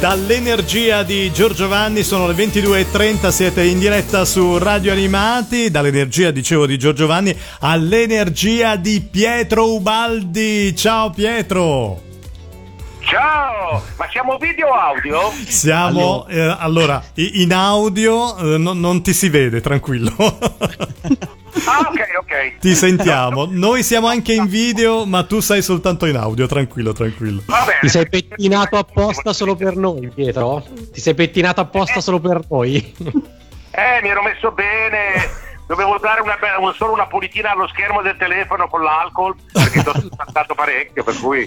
Dall'energia di Giorgio Vanni sono le 22.30, siete in diretta su Radio Animati, dall'energia dicevo di Giorgio Vanni all'energia di Pietro Ubaldi. Ciao Pietro! Ciao, ma siamo video o audio? Siamo, eh, allora, in audio eh, no, non ti si vede, tranquillo. Ah, ok, ok. Ti sentiamo. Noi siamo anche in video, ma tu sei soltanto in audio. Tranquillo, tranquillo. Ti sei pettinato apposta solo per noi, Pietro? Ti sei pettinato apposta solo per noi? Eh, mi ero messo bene. Dovevo dare una, solo una pulitina allo schermo del telefono con l'alcol perché ti ho saltato parecchio, per cui...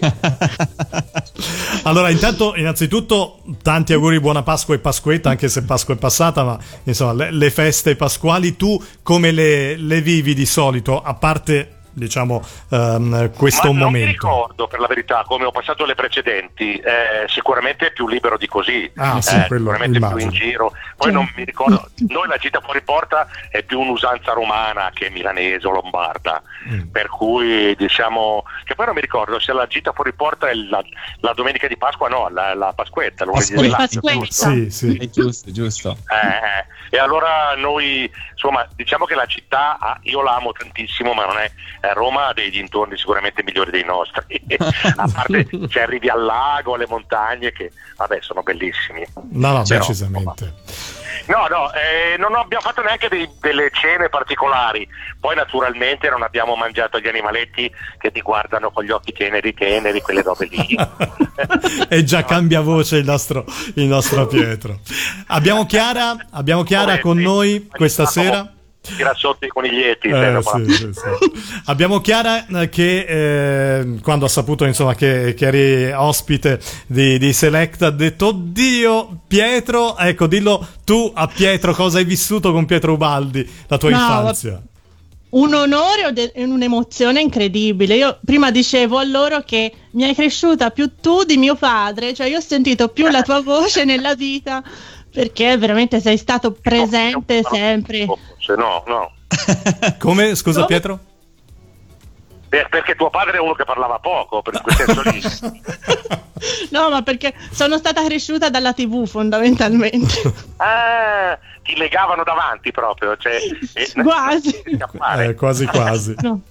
Allora, intanto, innanzitutto, tanti auguri, buona Pasqua e Pasquetta, anche se Pasqua è passata, ma insomma, le, le feste pasquali tu come le, le vivi di solito, a parte diciamo um, questo Ma momento. Non mi ricordo per la verità come ho passato le precedenti, eh, sicuramente è più libero di così, ah, sì, eh, sicuramente immagino. più in giro. Poi non mi ricordo, noi la gita fuori porta è più un'usanza romana che milanese o lombarda, mm. per cui diciamo che poi non mi ricordo se la gita fuori porta è la, la domenica di Pasqua, no, la, la Pasquetta, Pasquetta. Pasquetta. Sì, sì. È giusto, giusto. Eh, e allora noi, insomma, diciamo che la città, io la amo tantissimo, ma non è eh, Roma ha dei dintorni sicuramente migliori dei nostri, a parte se arrivi al lago, alle montagne che vabbè sono bellissimi. No, no, Però, decisamente. No, no, eh, non abbiamo fatto neanche dei, delle cene particolari, poi naturalmente non abbiamo mangiato gli animaletti che ti guardano con gli occhi teneri, teneri, quelle robe lì. e già cambia voce il nostro, il nostro Pietro. Abbiamo Chiara, abbiamo Chiara con noi questa sera tira sotto i coniglietti. Eh, sì, sì, sì. Abbiamo Chiara eh, che eh, quando ha saputo insomma, che, che eri ospite di, di, Select ha detto oddio Pietro, ecco dillo tu a Pietro cosa hai vissuto con Pietro Ubaldi, la tua no, infanzia. Un onore e un'emozione incredibile. Io prima dicevo a loro che mi hai cresciuta più tu di mio padre, cioè io ho sentito più la tua voce nella vita perché veramente sei stato presente sempre. No, no. Come? Scusa, Pietro? Perché tuo padre è uno che parlava poco, per quel senso lì. no, ma perché sono stata cresciuta dalla TV fondamentalmente. ah, ti legavano davanti proprio. Cioè, eh, quasi. Eh, quasi quasi. no.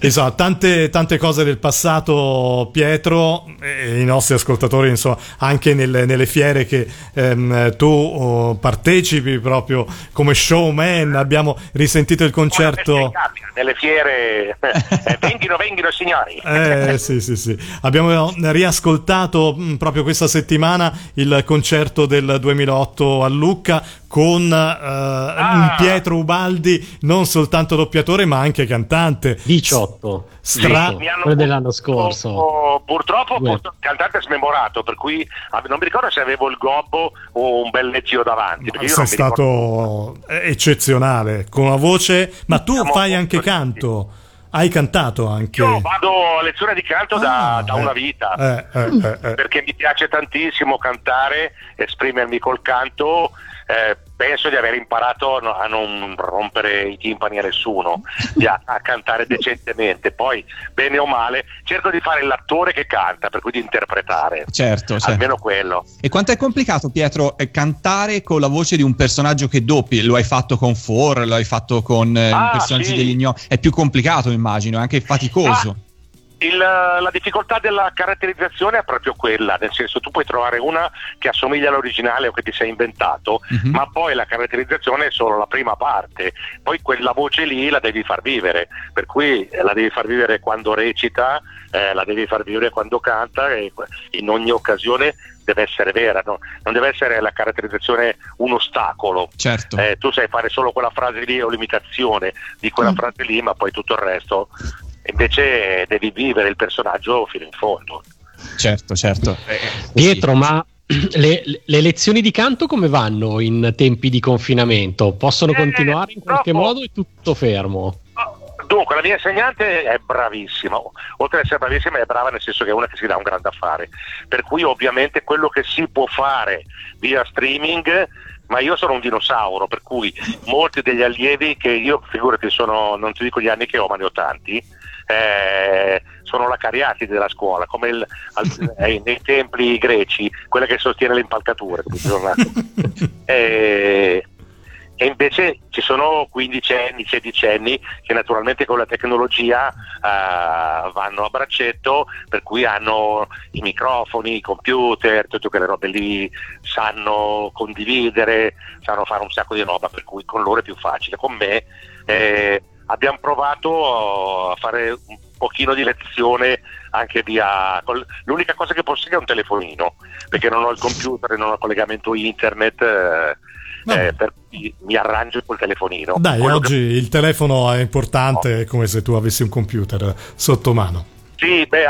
Insomma, tante, tante, cose del passato, Pietro, e i nostri ascoltatori, insomma, anche nelle, nelle fiere che ehm, tu oh, partecipi proprio come showman, abbiamo risentito il concerto. Nelle fiere, eh, venghino, venghino signori. Eh, sì, sì, sì. Abbiamo riascoltato mh, proprio questa settimana il concerto del 2008 a Lucca con uh, ah. Pietro Ubaldi non soltanto doppiatore ma anche cantante 18 Stra- sì, quello dell'anno scorso purtroppo, purtroppo yeah. cantante smemorato per cui non mi ricordo se avevo il gobbo o un bel leggio davanti sei stato eccezionale con una voce ma tu Siamo fai anche canto hai cantato anche? Io vado a lezione di canto da, ah, da una vita eh, eh, eh, eh, perché mi piace tantissimo cantare, esprimermi col canto eh, penso di aver imparato a non rompere i timpani a nessuno, a, a, cantare decentemente. Poi, bene o male, cerco di fare l'attore che canta, per cui di interpretare. Certo, certo. Almeno quello. E quanto è complicato, Pietro, eh, cantare con la voce di un personaggio che doppi? Lo hai fatto con For, lo hai fatto con eh, ah, personaggi sì. degli Gno. È più complicato, immagino, è anche faticoso. Ah il, la difficoltà della caratterizzazione è proprio quella, nel senso tu puoi trovare una che assomiglia all'originale o che ti sei inventato, uh-huh. ma poi la caratterizzazione è solo la prima parte, poi quella voce lì la devi far vivere, per cui la devi far vivere quando recita, eh, la devi far vivere quando canta e in ogni occasione deve essere vera, no? non deve essere la caratterizzazione un ostacolo. Certo. Eh, tu sai fare solo quella frase lì o l'imitazione di quella mm. frase lì, ma poi tutto il resto invece devi vivere il personaggio fino in fondo. Certo, certo. Eh, Pietro, sì. ma le, le, lezioni di canto come vanno in tempi di confinamento? Possono eh, continuare in qualche troppo... modo? È tutto fermo? Dunque, la mia insegnante è bravissima, oltre ad essere bravissima è brava nel senso che è una che si dà un grande affare, per cui ovviamente quello che si può fare via streaming ma io sono un dinosauro, per cui molti degli allievi che io, figurati, sono, non ti dico gli anni che ho, ma ne ho tanti, eh, sono la cariatide della scuola, come il, al, eh, nei templi greci, quella che sostiene le impalcature. eh, e invece ci sono quindicenni, sedicenni che naturalmente con la tecnologia uh, vanno a braccetto, per cui hanno i microfoni, i computer, tutte quelle robe lì, sanno condividere, sanno fare un sacco di roba, per cui con loro è più facile. Con me eh, abbiamo provato a fare un pochino di lezione anche via l'unica cosa che possiedo è un telefonino perché non ho il computer e non ho collegamento internet eh, eh, per mi arrangio col telefonino. Dai, Quello oggi che... il telefono è importante, è come se tu avessi un computer sotto mano. Sì, beh,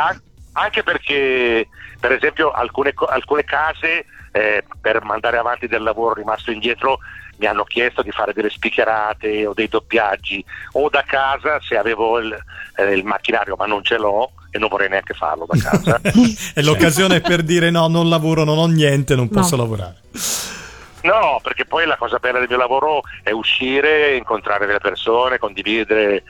anche perché per esempio alcune, alcune case eh, per mandare avanti del lavoro rimasto indietro mi hanno chiesto di fare delle spicherate o dei doppiaggi o da casa se avevo il, eh, il macchinario ma non ce l'ho e non vorrei neanche farlo da casa. è l'occasione per dire no, non lavoro, non ho niente, non posso no. lavorare. No, perché poi la cosa bella del mio lavoro è uscire, incontrare delle persone, condividere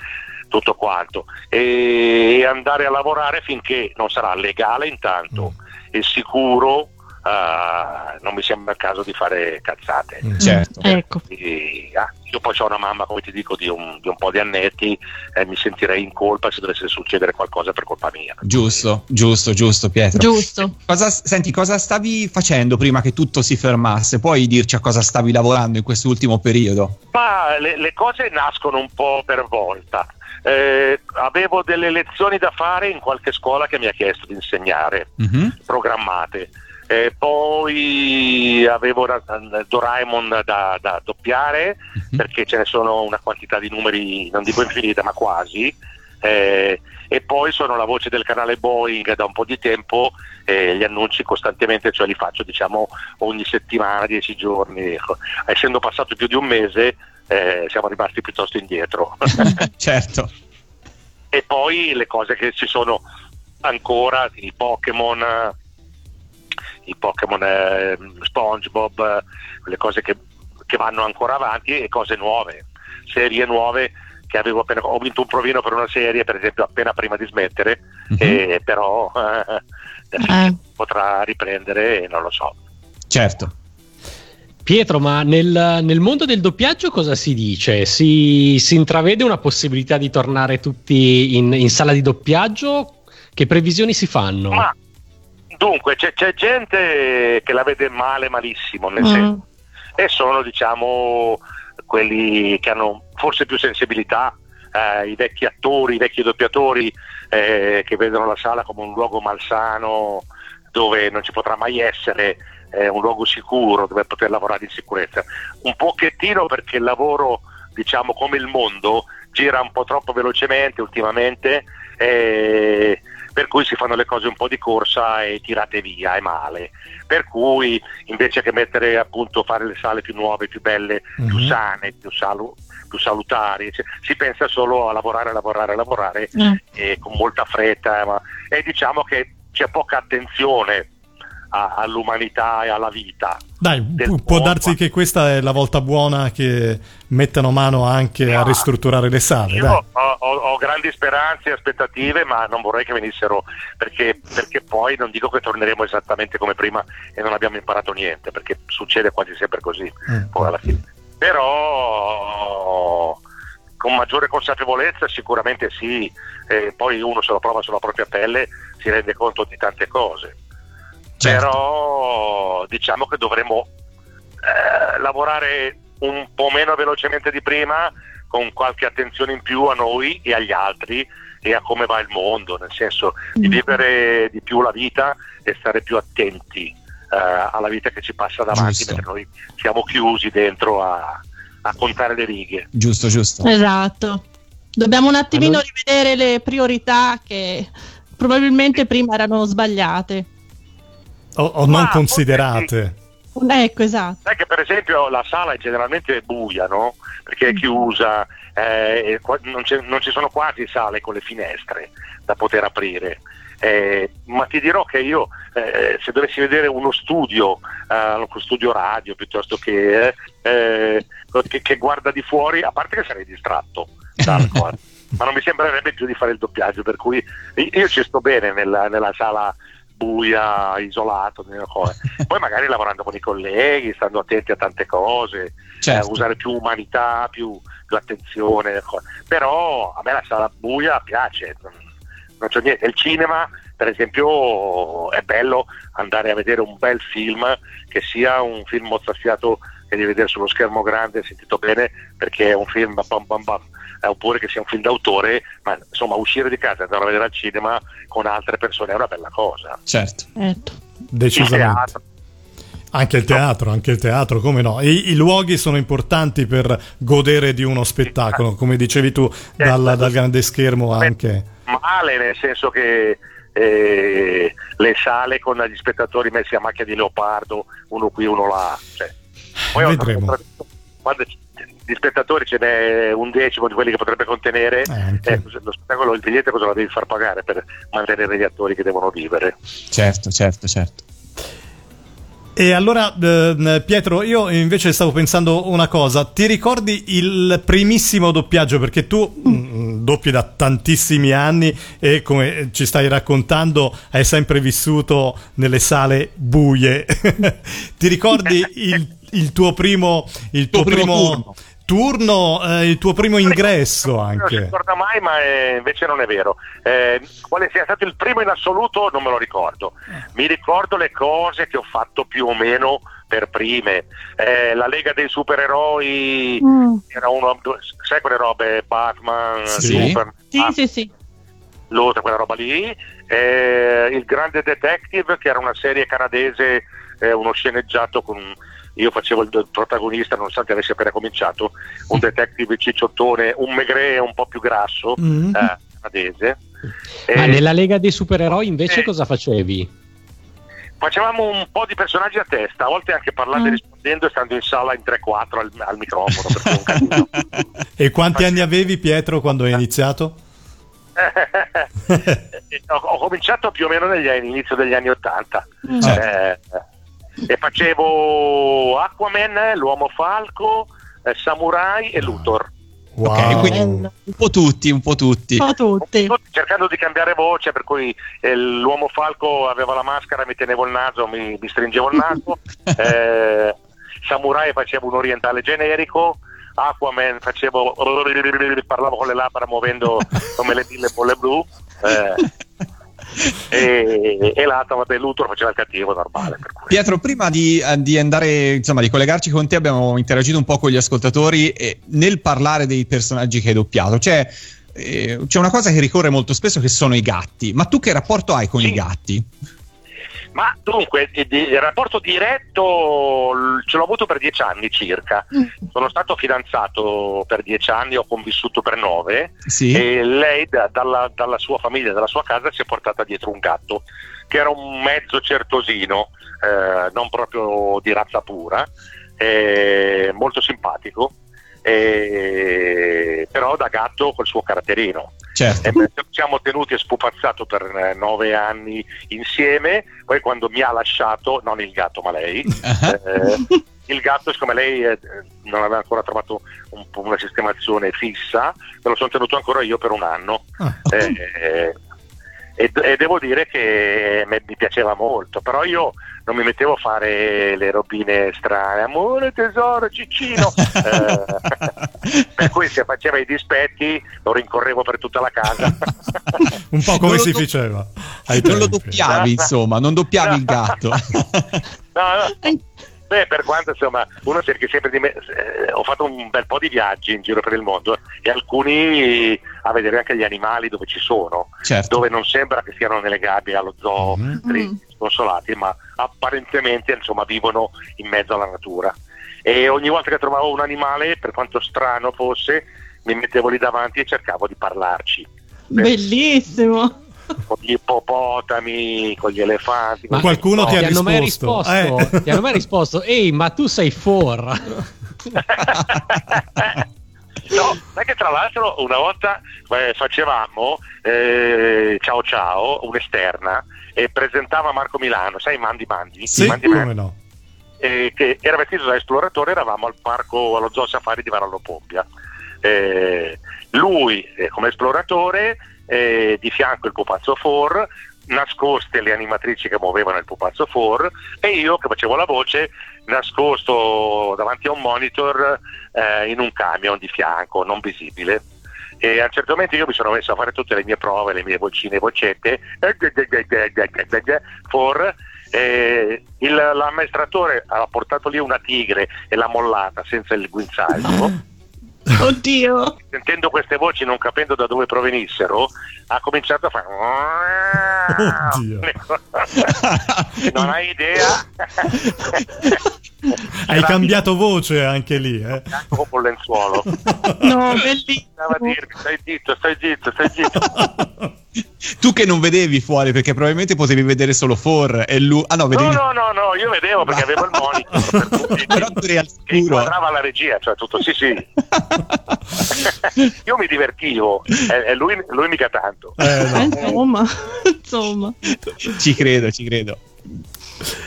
tutto quanto e andare a lavorare finché non sarà legale intanto mm. e sicuro Uh, non mi sembra il caso di fare cazzate. Mm. Certo. Ecco. E, ah, io poi ho una mamma, come ti dico, di un, di un po' di annetti e mi sentirei in colpa se dovesse succedere qualcosa per colpa mia. Giusto, giusto, giusto, Pietro. Giusto. Cosa, senti, cosa stavi facendo prima che tutto si fermasse? Puoi dirci a cosa stavi lavorando in quest'ultimo periodo? Ma le, le cose nascono un po' per volta. Eh, avevo delle lezioni da fare in qualche scuola che mi ha chiesto di insegnare, mm-hmm. programmate. Eh, poi avevo Doraemon da, da doppiare uh-huh. perché ce ne sono una quantità di numeri, non dico infinita, ma quasi. Eh, e poi sono la voce del canale Boeing da un po' di tempo e gli annunci costantemente, cioè li faccio diciamo ogni settimana, dieci giorni. Ecco. Essendo passato più di un mese eh, siamo rimasti piuttosto indietro. certo. E poi le cose che ci sono ancora, i Pokémon i Pokémon eh, SpongeBob, le cose che, che, vanno ancora avanti e cose nuove, serie nuove che avevo appena ho vinto un provino per una serie per esempio appena prima di smettere uh-huh. e, però eh, eh. potrà riprendere e non lo so. Certo. Pietro, ma nel, nel, mondo del doppiaggio cosa si dice? Si, si intravede una possibilità di tornare tutti in, in, sala di doppiaggio? Che previsioni si fanno? Ma Dunque, c'è, c'è, gente che la vede male, malissimo, nel mm. senso, e sono diciamo quelli che hanno forse più sensibilità, eh, i vecchi attori, i vecchi doppiatori eh, che vedono la sala come un luogo malsano dove non ci potrà mai essere eh, un luogo sicuro dove poter lavorare in sicurezza. Un pochettino perché il lavoro, diciamo come il mondo, gira un po' troppo velocemente ultimamente. Eh, per cui si fanno le cose un po' di corsa e tirate via, è male. Per cui invece che mettere appunto fare le sale più nuove, più belle, mm-hmm. più mhm. sane, più, salu- più salutari, cioè, si pensa solo a lavorare, lavorare, lavorare mm. e con molta fretta ma, e diciamo che c'è poca attenzione a, all'umanità e alla vita. Dai, può mondo. darsi che questa è la volta buona che mettano mano anche no, a ristrutturare le sale. Io ho, ho, ho, grandi speranze e aspettative, ma non vorrei che venissero perché, perché, poi non dico che torneremo esattamente come prima e non abbiamo imparato niente, perché succede quasi sempre così, mm. poi alla fine. Però con maggiore consapevolezza sicuramente sì, eh, poi uno se lo prova sulla propria pelle si rende conto di tante cose certo. però diciamo che dovremmo eh, lavorare un po' meno velocemente di prima con qualche attenzione in più a noi e agli altri e a come va il mondo, nel senso di mm. vivere di più la vita e stare più attenti eh, alla vita che ci passa davanti, giusto. mentre noi siamo chiusi dentro a, a, contare le righe. Giusto, giusto. Esatto. Dobbiamo un attimino allora... rivedere le priorità che probabilmente prima erano sbagliate o, o non considerate. Ecco, esatto. Sai che per esempio la sala è generalmente buia, no? Perché è mm. chiusa, eh, non, non, ci sono quasi sale con le finestre da poter aprire. Eh, ma ti dirò che io, eh, se dovessi vedere uno studio, eh, uno studio radio piuttosto che, eh, che, che, guarda di fuori, a parte che sarei distratto dal ma non mi sembrerebbe più di fare il doppiaggio, per cui io ci sto bene nella, nella sala buia, isolato, poi magari lavorando con i colleghi, stando attenti a tante cose, certo. eh, usare più umanità, più, più attenzione, però a me la sala buia piace, non, non c'è niente, il cinema per esempio è bello andare a vedere un bel film che sia un film mozzafiato che devi vedere sullo schermo grande sentito bene perché è un film bam bam bam eh, oppure che sia un film d'autore ma insomma uscire di casa e andare a vedere al cinema con altre persone è una bella cosa certo, certo. decisamente anche il teatro, anche il teatro, come no? I, I, luoghi sono importanti per godere di uno spettacolo, come dicevi tu, dal, dal grande schermo anche. Male, nel senso che eh, le sale con gli spettatori messi a macchia di leopardo, uno qui, uno là. Cioè, poi Vedremo. Quando di spettatori ce n'è un decimo di quelli che potrebbe contenere, eh, eh, lo spettacolo, il biglietto cosa lo devi far pagare per mantenere gli attori che devono vivere? Certo, certo, certo. E allora, eh, Pietro, io invece stavo pensando una cosa. Ti ricordi il primissimo doppiaggio? Perché tu mm, doppi da tantissimi anni e come ci stai raccontando hai sempre vissuto nelle sale buie. Ti ricordi il, il, tuo primo, il tuo primo, primo turno, eh, il tuo primo ingresso anche. Non si ricorda mai, ma eh, invece non è vero. Eh, quale sia stato il primo in assoluto non me lo ricordo. Mi ricordo le cose che ho fatto più o meno per prime. Eh, la Lega dei Supereroi mm. era uno, sai quelle robe? Batman, sì. Superman. Sì, ah, sì, sì. L'altra, quella roba lì. Eh, il Grande Detective, che era una serie canadese, eh, uno sceneggiato con io facevo il protagonista nonostante avessi appena cominciato, un detective cicciottone, un megre un po' più grasso, mm-hmm. eh, canadese. Ma e, nella Lega dei Supereroi invece eh, cosa facevi? Facevamo un po' di personaggi a testa, a volte anche parlando mm. e rispondendo e stando in sala in 3-4 al, al microfono. e quanti anni avevi Pietro quando hai iniziato? ho, ho, cominciato più o meno negli anni, inizio degli anni 80. Mm. Eh, e facevo Aquaman, l'uomo falco, eh, Samurai e Luthor. Wow. Ok, quindi un po' tutti, un po' tutti. Un po' tutti. Cercando di cambiare voce, per cui eh, l'uomo falco aveva la maschera, mi tenevo il naso, mi, mi stringevo il naso. eh, Samurai facevo un orientale generico. Aquaman facevo parlavo con le labbra muovendo come le mille bolle blu. Eh, e, e l'altro vabbè Luthor faceva il cattivo normale Pietro prima di, eh, di, andare insomma di collegarci con te abbiamo interagito un po' con gli ascoltatori e nel parlare dei personaggi che hai doppiato cioè eh, c'è una cosa che ricorre molto spesso che sono i gatti ma tu che rapporto hai con sì. i gatti? Ma dunque, il rapporto diretto ce l'ho avuto per dieci anni circa. Mm. Sono stato fidanzato per dieci anni, ho convissuto per nove sì. e lei da, dalla, dalla, sua famiglia, dalla sua casa si è portata dietro un gatto che era un mezzo certosino, eh, non proprio di razza pura, eh, molto simpatico, eh, però da gatto col suo caratterino. Certo. E siamo tenuti e spupazzato per eh, nove anni insieme, poi quando mi ha lasciato, non il gatto ma lei, uh-huh. eh, il gatto siccome lei eh, non aveva ancora trovato un, una sistemazione fissa, me lo sono tenuto ancora io per un anno. Uh-huh. Eh, e, e, devo dire che mi piaceva molto, però io non mi mettevo a fare le robine strane, amore, tesoro, ciccino, eh, per cui se faceva i dispetti lo rincorrevo per tutta la casa. Un po' come si do- faceva. non tempi. lo doppiavi, insomma, non doppiavi il gatto. no, no. Beh, per quanto insomma uno cerca sempre di me, eh, ho fatto un bel po' di viaggi in giro per il mondo e alcuni a vedere anche gli animali dove ci sono, certo. dove non sembra che siano nelle gabbie allo zoo mm-hmm. sconsolati, ma apparentemente insomma vivono in mezzo alla natura. E ogni volta che trovavo un animale, per quanto strano fosse, mi mettevo lì davanti e cercavo di parlarci. Bellissimo! Con gli ippopotami, con gli elefanti. Ma qualcuno ti ha risposto? Mai risposto eh. Ti hanno mai risposto, ehi, ma tu sei for. No, sai che tra l'altro una volta eh, facevamo eh, Ciao Ciao, un'esterna, e presentava Marco Milano, sai Mandi Mandi? Sì, Mandi come Mandi, no? Che era vestito da esploratore, eravamo al parco, allo zoo safari di Varallo Pompia eh, lui eh, come esploratore, eh, di fianco il pupazzo 4, nascoste le animatrici che muovevano il pupazzo 4 e io che facevo la voce nascosto davanti a un monitor eh, in un camion di fianco, non visibile. E a un certo momento io mi sono messo a fare tutte le mie prove, le mie vocine e vocette, for, eh, il, l'amministratore ha portato lì una tigre e l'ha mollata senza il guinzaglio. Oddio. Sentendo queste voci, non capendo da dove provenissero, ha cominciato a fare. Oddio. non hai idea. Hai cambiato voce anche lì, eh? Con un lenzuolo. No, bellissimo. Stava a dirmi, stai zitto, stai zitto, stai zitto. tu che non vedevi fuori perché probabilmente potevi vedere solo For e lui. Ah no, vedevi. No, no, no, no, io vedevo perché avevo il monitor per tutti, Però tu eri al sicuro. inquadrava la regia, cioè tutto, sì, sì. io mi divertivo e, e lui, lui mica tanto. Eh, no. Eh, insomma, insomma. ci credo, ci credo.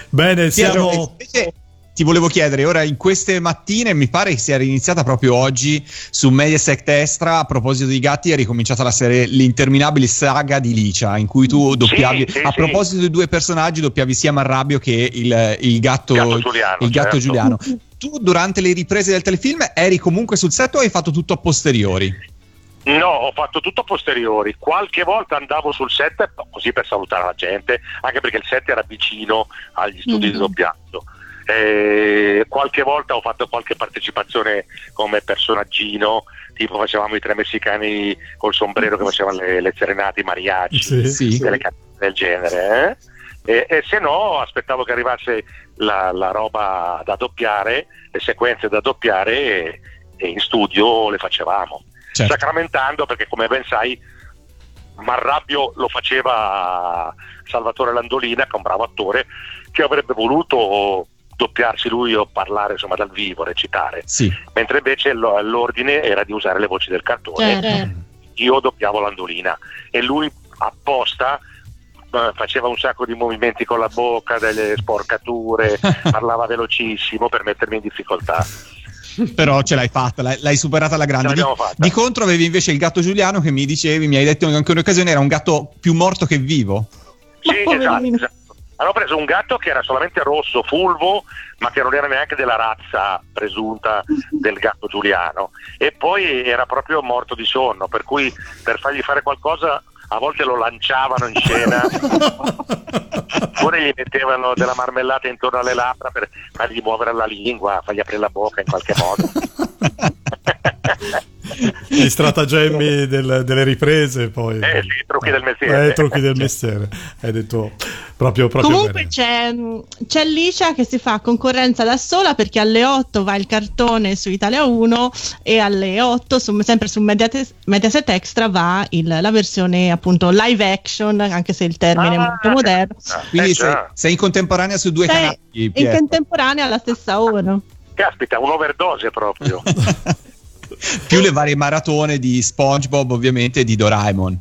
Bene, siamo... invece ti volevo chiedere, ora in queste mattine mi pare che sia iniziata proprio oggi su Mediaset Extra, a proposito di gatti, è ricominciata la serie L'interminabile saga di Licia, in cui tu doppiavi, sì, a sì. proposito di due personaggi, doppiavi sia Marrabbio che il, il gatto, Gatto Giuliano, il gatto certo. Giuliano. Tu durante le riprese del telefilm eri comunque sul set o hai fatto tutto a posteriori? No, ho fatto tutto a posteriori. Qualche volta andavo sul set così per salutare la gente, anche perché il set era vicino agli studi di Mhm. doppiaggio. Eh, qualche volta ho fatto qualche partecipazione come personaggino, tipo facevamo i tre messicani col sombrero che facevano le, le serenate, i mariachi, Sì. Sì. delle canzoni del genere. eh. E, e se no aspettavo che arrivasse la, la roba da doppiare, le sequenze da doppiare e, e in studio le facevamo Certo. sacramentando perché come ben sai Marrabbio lo faceva Salvatore Landolina che è un bravo attore che avrebbe voluto doppiarsi lui o parlare insomma dal vivo, recitare Sì. mentre invece lo- l'ordine era di usare le voci del cartone Certo. io doppiavo Landolina e lui apposta eh, faceva un sacco di movimenti con la bocca, delle sporcature, parlava velocissimo per mettermi in difficoltà. Però ce l'hai fatta, l'hai, l'hai superata alla grande. Di, di contro avevi invece il gatto Giuliano che mi dicevi, mi hai detto anche un'occasione, era un gatto più morto che vivo. Sì, esatto, esatto. Hanno preso un gatto che era solamente rosso, fulvo, ma che non era neanche della razza presunta del gatto giuliano. E poi era proprio morto di sonno, per cui per fargli fare qualcosa a volte lo lanciavano in scena, oppure gli mettevano della marmellata intorno alle labbra per fargli muovere la lingua, fargli aprire la bocca in qualche modo. Gli stratagemmi del- delle riprese, poi. Eh sì, trucchi del mestiere. Eh, trucchi del mestiere. Hai detto proprio, proprio Comunque bene. c'è, c'è Licia che si fa concorrenza da sola perché alle 8 va il cartone su Italia 1 e alle 8 su- sempre su Mediaset, Mediaset Extra va il- la versione appunto live action anche se il termine è Ah, molto moderno Quindi eh, sei, sei in contemporanea su due Sei canali. in Pietro. contemporanea alla stessa ora Caspita, un'overdose proprio. Più le varie maratone di SpongeBob, ovviamente, e di Doraemon.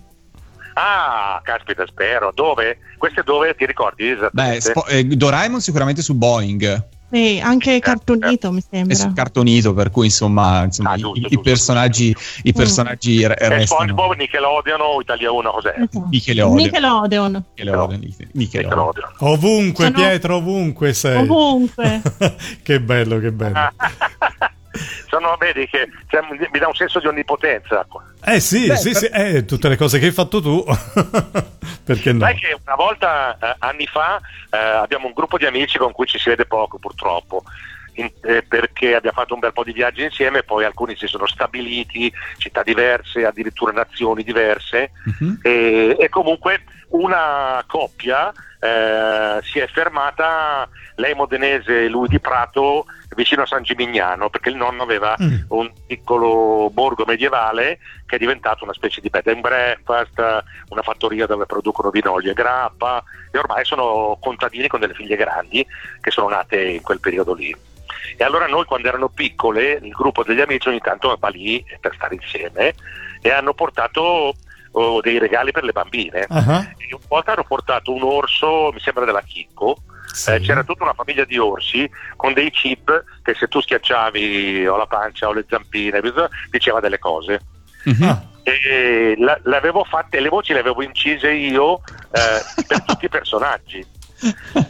Ah, caspita, spero. Dove? Queste dove ti ricordi Beh? Spo- eh, Doraemon sicuramente su Boeing. e anche cartonito mi È sembra su cartonito, per cui insomma, insomma, Ah, i- giusto, i, giusto, personaggi, i personaggi re- e restano. SpongeBob, Nickelodeon o Italia 1 cos'è? Esatto. Nickelodeon. Nickelodeon Nickelodeon, Nickelodeon. Nickelodeon. Ovunque, Sono- Pietro, ovunque sei. ovunque che bello, che bello. Sono, vedi che cioè, mi dà un senso di onnipotenza. Eh sì, Beh, sì, per- sì, eh, tutte le cose che hai fatto tu. Perché no? Sai che una volta, eh, anni fa, eh, abbiamo un gruppo di amici con cui ci si vede poco purtroppo. in- eh, perché abbiamo fatto un bel po' di viaggi insieme, poi alcuni si sono stabiliti, città diverse, addirittura nazioni diverse, Mhm. e, e comunque una coppia eh, si è fermata, lei modenese e lui di Prato, vicino a San Gimignano, perché il nonno aveva Mm. un piccolo borgo medievale che è diventato una specie di bed and breakfast, una fattoria dove producono vino, olio e grappa, e ormai sono contadini con delle figlie grandi che sono nate in quel periodo lì. E allora noi quando erano piccole, il gruppo degli amici ogni tanto va lì per stare insieme e hanno portato oh, dei regali per le bambine. Ah, E una volta hanno portato un orso, mi sembra della Chicco, sì. eh, c'era tutta una famiglia di orsi con dei chip che se tu schiacciavi o la pancia o le zampine diceva delle cose. Uh-huh. E la, l'avevo fatte, le voci le avevo incise io eh, per tutti i personaggi.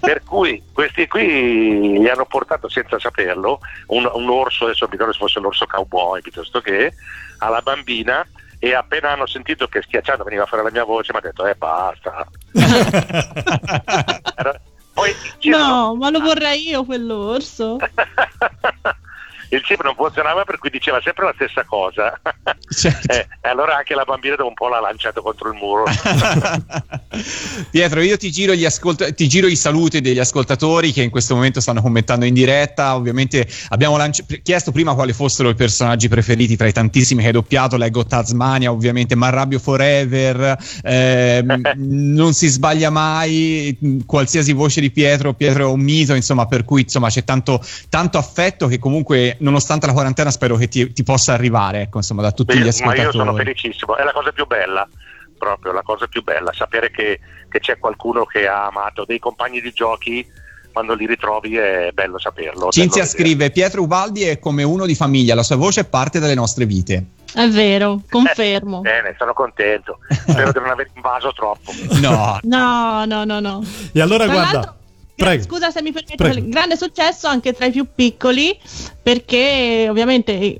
per cui questi qui gli hanno portato senza saperlo un, un orso, adesso mi ricordo se fosse l'orso cowboy piuttosto che alla bambina e appena hanno sentito che schiacciando veniva a fare la mia voce mi ha detto eh basta Poi, no ma lo vorrei io quell'orso il chip non funzionava per cui diceva sempre la stessa cosa. Certo. eh, e allora anche la bambina dopo un po' l'ha lanciato contro il muro. Pietro io ti giro, ascolt- ti giro, i saluti degli ascoltatori che in questo momento stanno commentando in diretta. Ovviamente abbiamo lanci- chiesto prima quali fossero i personaggi preferiti tra i tantissimi che hai doppiato. Leggo Tasmania ovviamente Marrabbio Forever eh, non si sbaglia mai qualsiasi voce di Pietro Pietro è un mito insomma per cui insomma c'è tanto, tanto affetto che comunque nonostante la quarantena spero che ti, ti possa arrivare, ecco, insomma, da tutti Beh, gli ascoltatori. Ma io sono felicissimo, è la cosa più bella, proprio la cosa più bella, sapere che, che c'è qualcuno che ha amato dei compagni di giochi quando li ritrovi è bello saperlo. Cinzia bello scrive: Pietro Ubaldi è come uno di famiglia, la sua voce è parte delle nostre vite. È vero, confermo. Eh, bene, sono contento. Spero di non aver invaso troppo. No, no, no, no. no. E allora Tra guarda. Prego. Scusa se mi permetti, grande successo anche tra i più piccoli, perché ovviamente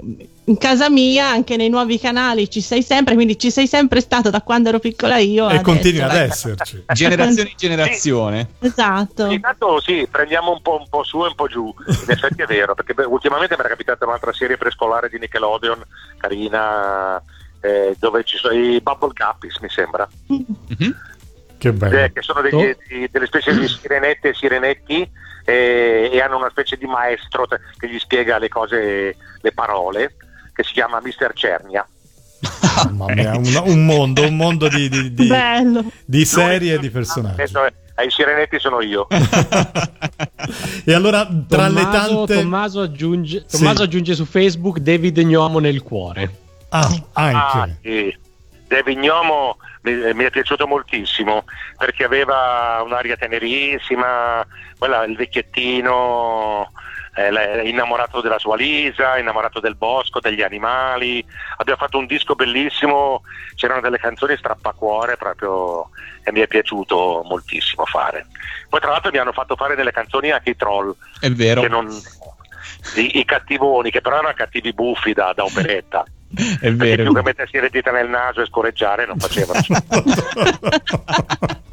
in casa mia, anche nei nuovi canali ci sei sempre, quindi ci sei sempre stato da quando ero piccola io. E continui ad esserci. Generazione in generazione. Sì. Esatto. Intanto sì, prendiamo un po', un po', su e un po' giù, in effetti è vero, perché beh, ultimamente mi era capitata un'altra serie prescolare di Nickelodeon, carina, eh, dove ci sono i Bubble Guppies, mi sembra. Mm-hmm che, bello. Eh, che sono degli, oh. di, delle specie di sirenette e sirenetti eh, e hanno una specie di maestro che gli spiega le cose, le parole, che si chiama Mister Cernia. Mamma mia, un, un, mondo, un mondo di, di, di, di serie e di personaggi. Ai sirenetti sono io. e allora, tra Tommaso, le tante. Tommaso, aggiunge, Tommaso sì. aggiunge su Facebook David Gnomo nel cuore. Ah, anche. Ah, sì. David Gnomo mi, mi, è piaciuto moltissimo perché aveva un'aria tenerissima, quella, il vecchiettino eh, innamorato della sua Lisa, innamorato del bosco, degli animali. Abbiamo fatto un disco bellissimo, c'erano delle canzoni strappacuore proprio e mi è piaciuto moltissimo fare. Poi tra l'altro mi hanno fatto fare delle canzoni anche i troll. È vero. Non, i, i, cattivoni, che però erano cattivi buffi da, da operetta. È vero. più che mettersi le dita nel naso e scorreggiare non facevano.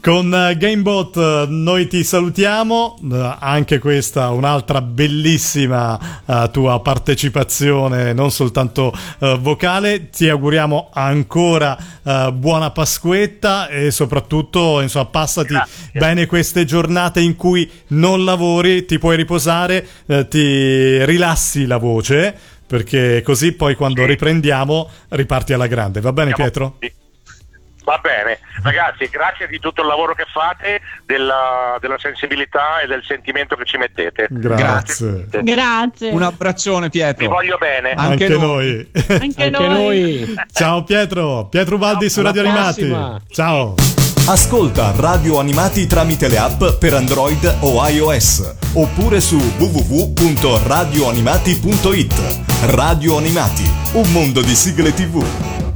Con uh, Gamebot uh, noi ti salutiamo, uh, anche questa un'altra bellissima uh, tua partecipazione, non soltanto uh, vocale. Ti auguriamo ancora uh, buona Pasquetta e soprattutto insomma, passati Grazie. bene queste giornate in cui non lavori, ti puoi riposare, ti rilassi la voce perché così poi quando sì. riprendiamo riparti alla grande. Va bene Pietro? Sì. Va bene, ragazzi, grazie di tutto il lavoro che fate, della, della sensibilità e del sentimento che ci mettete. Grazie. Grazie. Un abbraccione Pietro. Vi voglio bene. Anche, Anche noi. Anche, Anche noi. Ciao Pietro, Pietro Baldi su Radio Animati. Ciao. Ascolta Radio Animati tramite le app per Android o iOS oppure su www.radioanimati.it. Radio Animati, un mondo di sigle TV.